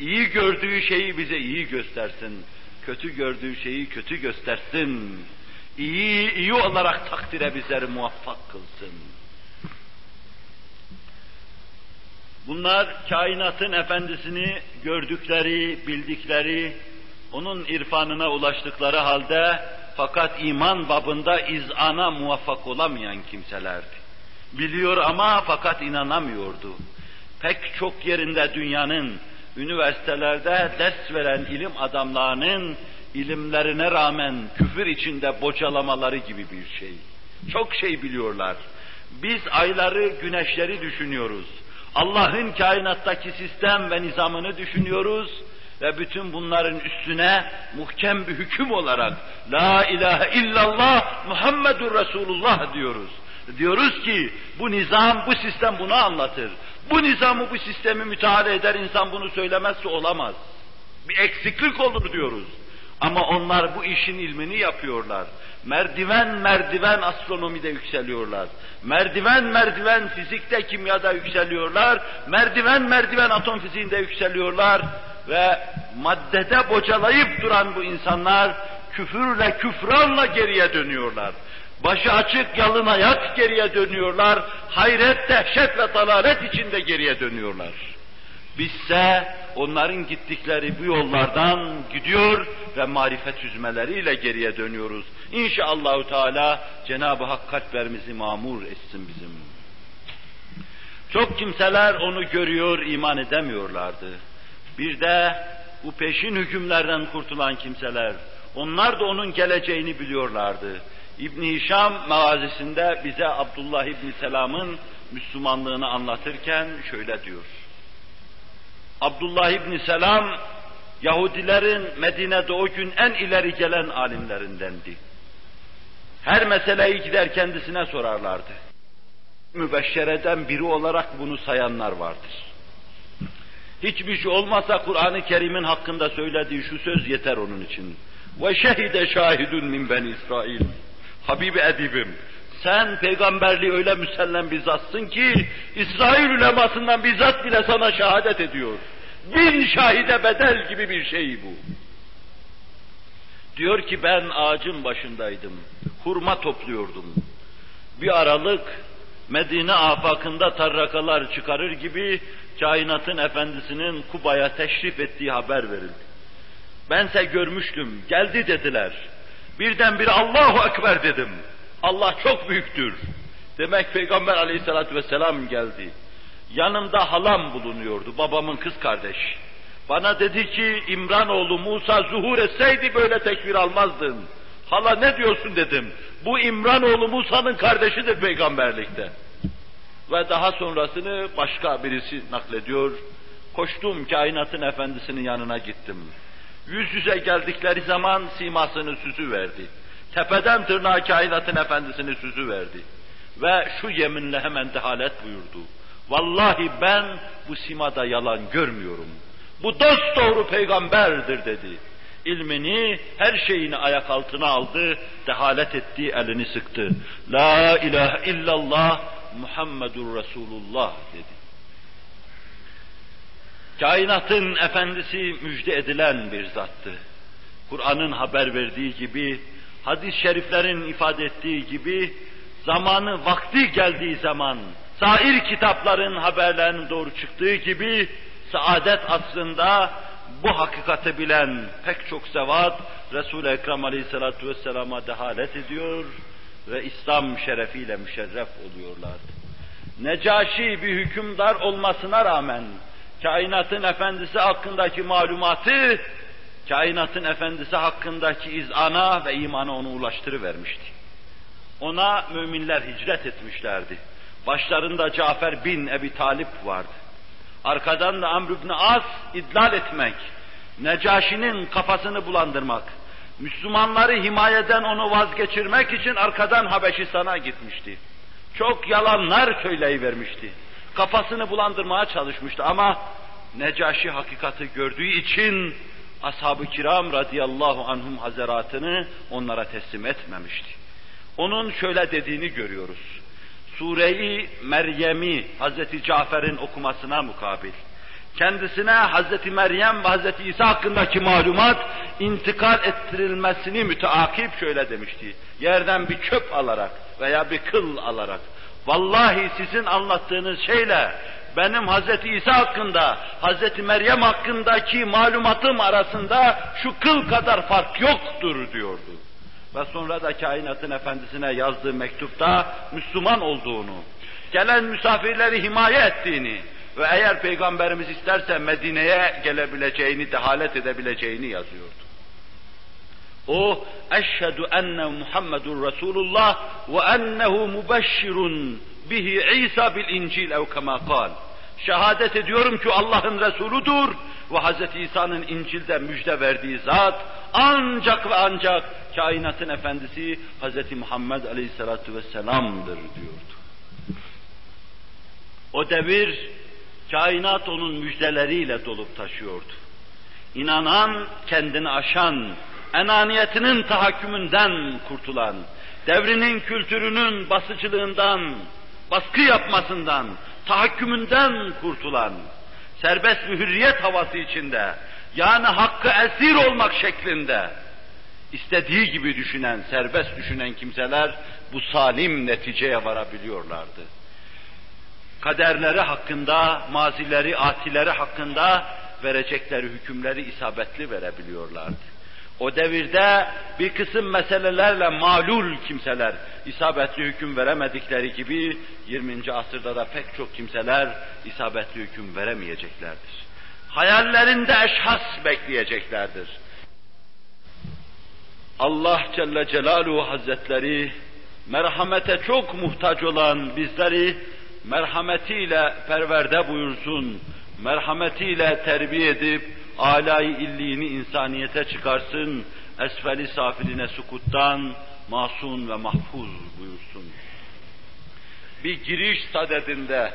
İyi gördüğü şeyi bize iyi göstersin. Kötü gördüğü şeyi kötü göstersin. İyi, iyi olarak takdire bizleri muvaffak kılsın. Bunlar kainatın efendisini gördükleri, bildikleri, onun irfanına ulaştıkları halde fakat iman babında izana muvaffak olamayan kimselerdi. Biliyor ama fakat inanamıyordu. Pek çok yerinde dünyanın üniversitelerde ders veren ilim adamlarının ilimlerine rağmen küfür içinde bocalamaları gibi bir şey. Çok şey biliyorlar. Biz ayları, güneşleri düşünüyoruz. Allah'ın kainattaki sistem ve nizamını düşünüyoruz ve bütün bunların üstüne muhkem bir hüküm olarak La ilahe illallah Muhammedur Resulullah diyoruz. Diyoruz ki bu nizam, bu sistem bunu anlatır. Bu nizamı, bu sistemi müteala eder insan bunu söylemezse olamaz. Bir eksiklik olur diyoruz. Ama onlar bu işin ilmini yapıyorlar. Merdiven merdiven astronomide yükseliyorlar. Merdiven merdiven fizikte, kimyada yükseliyorlar. Merdiven merdiven atom fiziğinde yükseliyorlar. Ve maddede bocalayıp duran bu insanlar küfürle, küfranla geriye dönüyorlar. Başı açık yalın ayak geriye dönüyorlar. Hayret, dehşet ve dalalet içinde geriye dönüyorlar. Bizse onların gittikleri bu yollardan gidiyor ve marifet yüzmeleriyle geriye dönüyoruz. İnşallahü Teala Cenab-ı Hak kalplerimizi mamur etsin bizim. Çok kimseler onu görüyor, iman edemiyorlardı. Bir de bu peşin hükümlerden kurtulan kimseler, onlar da onun geleceğini biliyorlardı. İbn Hişam mağazisinde bize Abdullah İbn Selam'ın Müslümanlığını anlatırken şöyle diyor. Abdullah İbn Selam Yahudilerin Medine'de o gün en ileri gelen alimlerindendi. Her meseleyi gider kendisine sorarlardı. Mübeşşereden biri olarak bunu sayanlar vardır. Hiçbir şey olmasa Kur'an-ı Kerim'in hakkında söylediği şu söz yeter onun için. Ve şehide şahidun min ben İsrail. Habibi edibim, Sen peygamberliği öyle müsellem bir zatsın ki, İsrail ulemasından bizzat bile sana şehadet ediyor. Bin şahide bedel gibi bir şey bu. Diyor ki ben ağacın başındaydım, hurma topluyordum. Bir aralık Medine afakında tarrakalar çıkarır gibi kainatın efendisinin Kuba'ya teşrif ettiği haber verildi. Bense görmüştüm, geldi dediler. Birdenbire Allahu Ekber dedim. Allah çok büyüktür. Demek Peygamber aleyhissalatü vesselam geldi. Yanımda halam bulunuyordu, babamın kız kardeşi. Bana dedi ki İmran oğlu Musa zuhur etseydi böyle tekbir almazdın. Hala ne diyorsun dedim. Bu İmran oğlu Musa'nın kardeşidir peygamberlikte. Ve daha sonrasını başka birisi naklediyor. Koştum kainatın efendisinin yanına gittim. Yüz yüze geldikleri zaman simasını süzü verdi. Tepeden tırnağa kainatın efendisini süzü verdi. Ve şu yeminle hemen dehalet buyurdu. Vallahi ben bu simada yalan görmüyorum. Bu dost doğru peygamberdir dedi. İlmini, her şeyini ayak altına aldı, dehalet etti, elini sıktı. La ilahe illallah Muhammedur Resulullah dedi. Kainatın efendisi müjde edilen bir zattı. Kur'an'ın haber verdiği gibi, hadis-i şeriflerin ifade ettiği gibi, zamanı vakti geldiği zaman, sair kitapların haberlerinin doğru çıktığı gibi, saadet aslında bu hakikati bilen pek çok zevat, Resul-i Ekrem Aleyhisselatü Vesselam'a dehalet ediyor ve İslam şerefiyle müşerref oluyorlardı. Necaşi bir hükümdar olmasına rağmen, kainatın efendisi hakkındaki malumatı, kainatın efendisi hakkındaki izana ve imana onu ulaştırıvermişti. Ona müminler hicret etmişlerdi. Başlarında Cafer bin Ebi Talip vardı. Arkadan da Amr ibn As idlal etmek, Necaşi'nin kafasını bulandırmak, Müslümanları himayeden onu vazgeçirmek için arkadan Habeşistan'a gitmişti. Çok yalanlar söyleyivermişti. Kafasını bulandırmaya çalışmıştı ama Necaşi hakikati gördüğü için ashab-ı kiram radıyallahu anhum hazaratını onlara teslim etmemişti. Onun şöyle dediğini görüyoruz. Sureyi Meryem'i Hazreti Cafer'in okumasına mukabil kendisine Hazreti Meryem ve Hazreti İsa hakkındaki malumat intikal ettirilmesini müteakip şöyle demişti. Yerden bir çöp alarak veya bir kıl alarak vallahi sizin anlattığınız şeyle benim Hazreti İsa hakkında, Hazreti Meryem hakkındaki malumatım arasında şu kıl kadar fark yoktur diyordu. Ve sonra da kainatın efendisine yazdığı mektupta Müslüman olduğunu, gelen misafirleri himaye ettiğini, ve eğer Peygamberimiz isterse Medine'ye gelebileceğini, dehalet edebileceğini yazıyordu. O, eşhedü enne Muhammedur Resulullah ve ennehu mubeşşirun bihi İsa bil İncil ev kema kal. Şehadet ediyorum ki Allah'ın Resuludur ve Hz. İsa'nın İncil'de müjde verdiği zat ancak ve ancak kainatın efendisi Hz. Muhammed Aleyhisselatü Vesselam'dır diyordu. O devir kainat onun müjdeleriyle dolup taşıyordu. İnanan, kendini aşan, enaniyetinin tahakkümünden kurtulan, devrinin kültürünün basıcılığından, baskı yapmasından, tahakkümünden kurtulan, serbest bir hürriyet havası içinde, yani hakkı esir olmak şeklinde, istediği gibi düşünen, serbest düşünen kimseler bu salim neticeye varabiliyorlardı kaderleri hakkında, mazileri, atileri hakkında verecekleri hükümleri isabetli verebiliyorlardı. O devirde bir kısım meselelerle malul kimseler isabetli hüküm veremedikleri gibi 20. asırda da pek çok kimseler isabetli hüküm veremeyeceklerdir. Hayallerinde eşhas bekleyeceklerdir. Allah Celle Celaluhu Hazretleri merhamete çok muhtaç olan bizleri merhametiyle perverde buyursun, merhametiyle terbiye edip alay illiğini insaniyete çıkarsın, esfeli safiline sukuttan masun ve mahfuz buyursun. Bir giriş sadedinde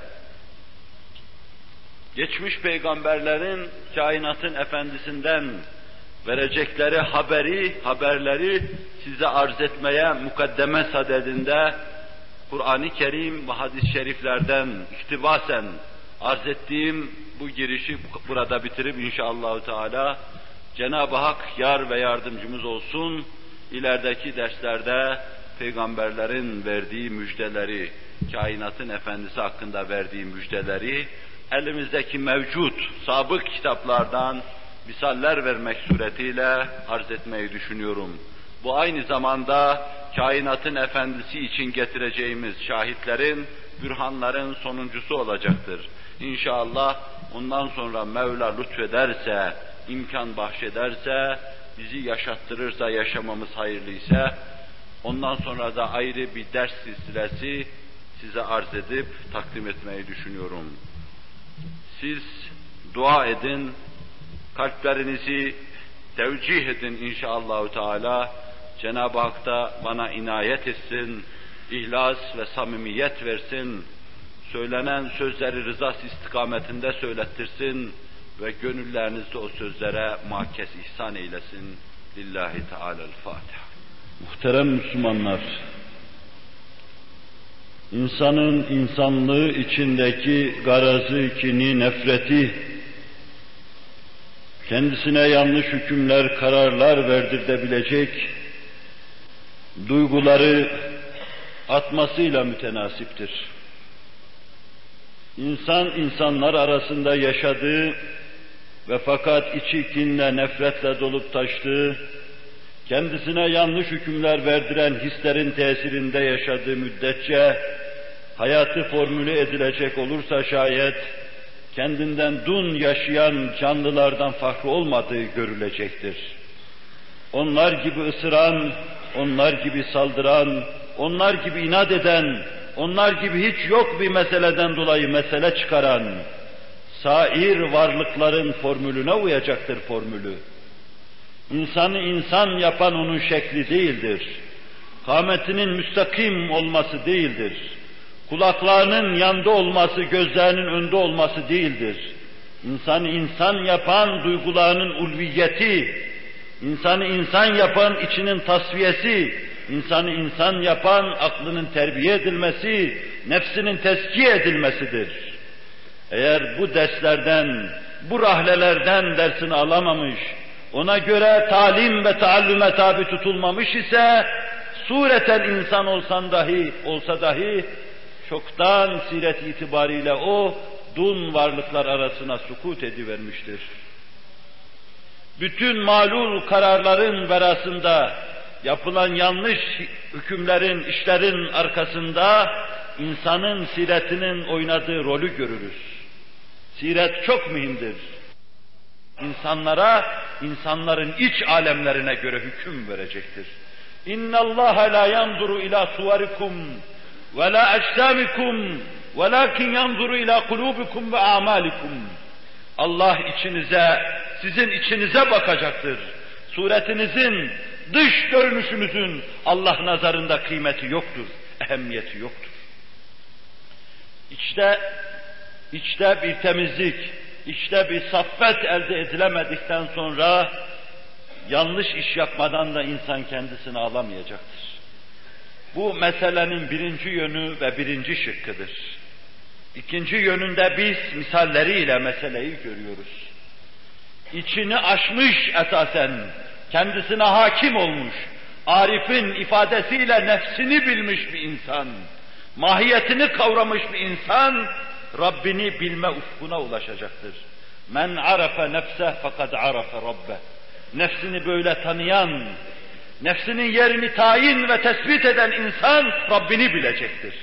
geçmiş peygamberlerin kainatın efendisinden verecekleri haberi, haberleri size arz etmeye mukaddeme sadedinde Kur'an-ı Kerim ve hadis-i şeriflerden iktibasen arz ettiğim bu girişi burada bitirip inşallah Teala Cenab-ı Hak yar ve yardımcımız olsun. İlerideki derslerde peygamberlerin verdiği müjdeleri, kainatın efendisi hakkında verdiği müjdeleri elimizdeki mevcut sabık kitaplardan misaller vermek suretiyle arz etmeyi düşünüyorum. Bu aynı zamanda kainatın efendisi için getireceğimiz şahitlerin, bürhanların sonuncusu olacaktır. İnşallah ondan sonra Mevla lütfederse, imkan bahşederse, bizi yaşattırırsa, yaşamamız hayırlıysa, ondan sonra da ayrı bir ders silsilesi size arz edip takdim etmeyi düşünüyorum. Siz dua edin, kalplerinizi tevcih edin inşallahü teala. Cenab-ı Hak da bana inayet etsin, ihlas ve samimiyet versin, söylenen sözleri rızası istikametinde söylettirsin ve gönüllerinizde o sözlere makes ihsan eylesin. Lillahi Teala'l-Fatiha. Muhterem Müslümanlar, insanın insanlığı içindeki garazı, kini, nefreti, kendisine yanlış hükümler, kararlar verdirtebilecek duyguları atmasıyla mütenasiptir. İnsan insanlar arasında yaşadığı ve fakat içi kinle, nefretle dolup taştığı, kendisine yanlış hükümler verdiren hislerin tesirinde yaşadığı müddetçe, hayatı formüle edilecek olursa şayet, kendinden dun yaşayan canlılardan farklı olmadığı görülecektir. Onlar gibi ısıran, onlar gibi saldıran, onlar gibi inat eden, onlar gibi hiç yok bir meseleden dolayı mesele çıkaran, sair varlıkların formülüne uyacaktır formülü. İnsanı insan yapan onun şekli değildir. Kametinin müstakim olması değildir. Kulaklarının yanda olması, gözlerinin önde olması değildir. İnsanı insan yapan duygularının ulviyeti, insanı insan yapan içinin tasfiyesi, insanı insan yapan aklının terbiye edilmesi, nefsinin teskiye edilmesidir. Eğer bu derslerden, bu rahlelerden dersini alamamış, ona göre talim ve taallüme tabi tutulmamış ise, sureten insan olsan dahi, olsa dahi, çoktan siret itibariyle o, dun varlıklar arasına sukut edivermiştir. Bütün malul kararların verasında, yapılan yanlış hükümlerin, işlerin arkasında insanın siretinin oynadığı rolü görürüz. Siret çok mühimdir. İnsanlara, insanların iç alemlerine göre hüküm verecektir. İnna Allah la yanzuru ila suvarikum ve la ecsamikum velakin yanzuru ila kulubikum ve amalikum. Allah içinize, sizin içinize bakacaktır. Suretinizin, dış görünüşünüzün Allah nazarında kıymeti yoktur, ehemmiyeti yoktur. İçte, içte bir temizlik, içte bir saffet elde edilemedikten sonra yanlış iş yapmadan da insan kendisini alamayacaktır. Bu meselenin birinci yönü ve birinci şıkkıdır. İkinci yönünde biz misalleriyle meseleyi görüyoruz. İçini aşmış esasen, kendisine hakim olmuş, Arif'in ifadesiyle nefsini bilmiş bir insan, mahiyetini kavramış bir insan, Rabbini bilme ufkuna ulaşacaktır. Men arafe nefse fakat arafe rabbe. Nefsini böyle tanıyan, nefsinin yerini tayin ve tespit eden insan Rabbini bilecektir.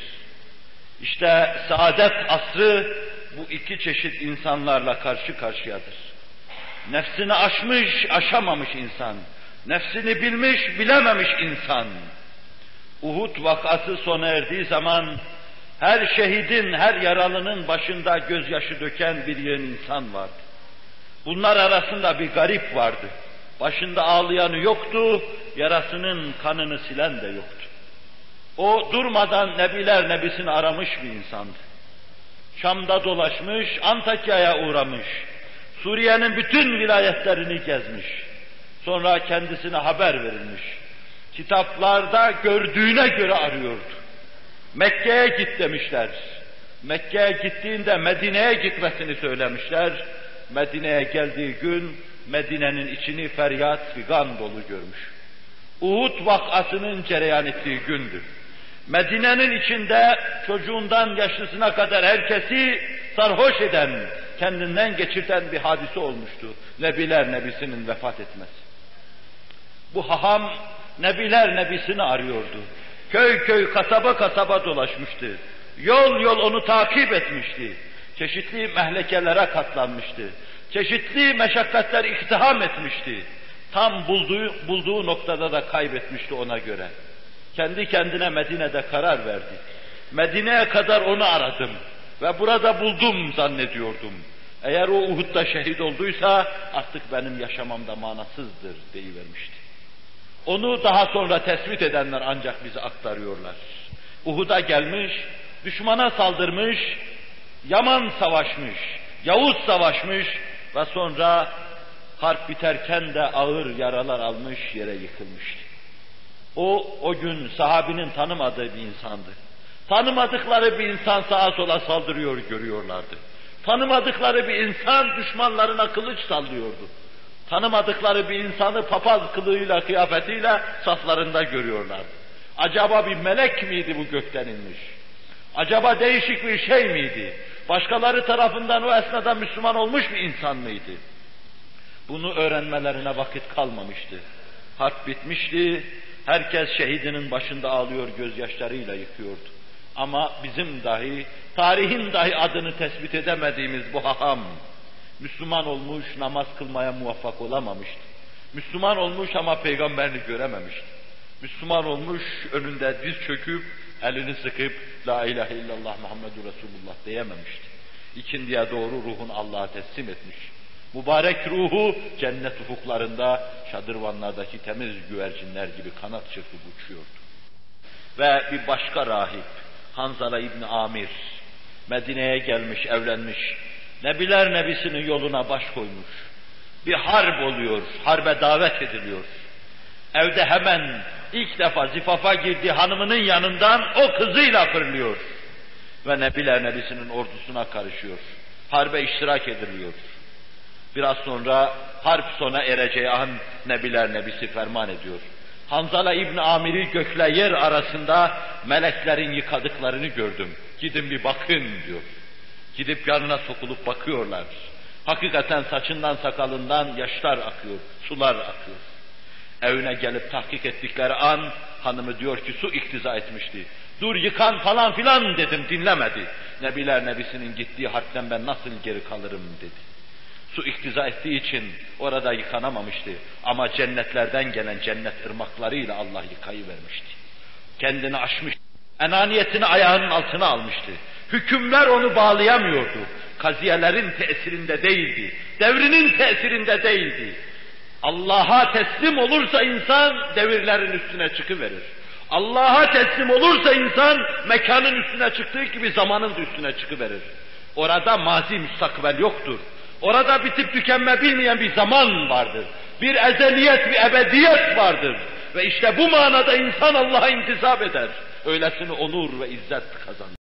İşte saadet asrı bu iki çeşit insanlarla karşı karşıyadır. Nefsini aşmış, aşamamış insan. Nefsini bilmiş, bilememiş insan. Uhud vakası sona erdiği zaman her şehidin, her yaralının başında gözyaşı döken bir yığın insan vardı. Bunlar arasında bir garip vardı. Başında ağlayanı yoktu, yarasının kanını silen de yoktu. O durmadan Nebiler Nebisini aramış bir insandı. Şam'da dolaşmış, Antakya'ya uğramış, Suriye'nin bütün vilayetlerini gezmiş. Sonra kendisine haber verilmiş. Kitaplarda gördüğüne göre arıyordu. Mekke'ye git demişler. Mekke'ye gittiğinde Medine'ye gitmesini söylemişler. Medine'ye geldiği gün Medine'nin içini feryat figan dolu görmüş. Uhud vakasının cereyan ettiği gündür. Medine'nin içinde çocuğundan yaşlısına kadar herkesi sarhoş eden, kendinden geçirten bir hadise olmuştu. Nebiler Nebisi'nin vefat etmesi. Bu haham Nebiler Nebisini arıyordu. Köy köy, kasaba kasaba dolaşmıştı. Yol yol onu takip etmişti. Çeşitli mehlekelere katlanmıştı. Çeşitli meşakkatler iktiham etmişti. Tam bulduğu, bulduğu noktada da kaybetmişti ona göre. Kendi kendine Medine'de karar verdi. Medine'ye kadar onu aradım ve burada buldum zannediyordum. Eğer o Uhud'da şehit olduysa artık benim yaşamamda manasızdır deyivermişti. Onu daha sonra tespit edenler ancak bize aktarıyorlar. Uhud'a gelmiş, düşmana saldırmış, Yaman savaşmış, Yavuz savaşmış ve sonra harp biterken de ağır yaralar almış yere yıkılmıştı. O, o gün sahabinin tanımadığı bir insandı. Tanımadıkları bir insan sağa sola saldırıyor görüyorlardı. Tanımadıkları bir insan düşmanlarına kılıç sallıyordu. Tanımadıkları bir insanı papaz kılığıyla, kıyafetiyle saflarında görüyorlardı. Acaba bir melek miydi bu gökten inmiş? Acaba değişik bir şey miydi? Başkaları tarafından o esnada Müslüman olmuş bir insan mıydı? Bunu öğrenmelerine vakit kalmamıştı. Harp bitmişti, herkes şehidinin başında ağlıyor, gözyaşlarıyla yıkıyordu. Ama bizim dahi, tarihin dahi adını tespit edemediğimiz bu haham, Müslüman olmuş, namaz kılmaya muvaffak olamamıştı. Müslüman olmuş ama peygamberini görememişti. Müslüman olmuş, önünde diz çöküp, elini sıkıp, La ilahe illallah Muhammedur Resulullah diyememişti. İkindiye doğru ruhun Allah'a teslim etmiş. Mübarek ruhu cennet ufuklarında şadırvanlardaki temiz güvercinler gibi kanat çırpıp uçuyordu. Ve bir başka rahip, Hanzala İbni Amir, Medine'ye gelmiş, evlenmiş, Nebiler Nebisi'nin yoluna baş koymuş. Bir harp oluyor, harbe davet ediliyor. Evde hemen ilk defa zifafa girdiği hanımının yanından o kızıyla fırlıyor. Ve Nebiler Nebisi'nin ordusuna karışıyor. Harbe iştirak ediliyor. Biraz sonra harp sona ereceği an Nebiler Nebisi ferman ediyor. Hanzala İbn Amir'i gökle yer arasında meleklerin yıkadıklarını gördüm. Gidin bir bakın diyor. Gidip yanına sokulup bakıyorlar. Hakikaten saçından sakalından yaşlar akıyor, sular akıyor. Evine gelip tahkik ettikleri an hanımı diyor ki su iktiza etmişti. Dur yıkan falan filan dedim dinlemedi. Nebiler Nebisi'nin gittiği harpten ben nasıl geri kalırım dedi. Su iktiza ettiği için orada yıkanamamıştı. Ama cennetlerden gelen cennet ırmaklarıyla Allah yıkayıvermişti. Kendini aşmış, enaniyetini ayağının altına almıştı. Hükümler onu bağlayamıyordu. Kaziyelerin tesirinde değildi. Devrinin tesirinde değildi. Allah'a teslim olursa insan devirlerin üstüne çıkıverir. Allah'a teslim olursa insan mekanın üstüne çıktığı gibi zamanın da üstüne çıkıverir. Orada mazi müstakbel yoktur. Orada bitip tükenme bilmeyen bir zaman vardır. Bir ezeliyet, bir ebediyet vardır. Ve işte bu manada insan Allah'a intisap eder. Öylesine onur ve izzet kazanır.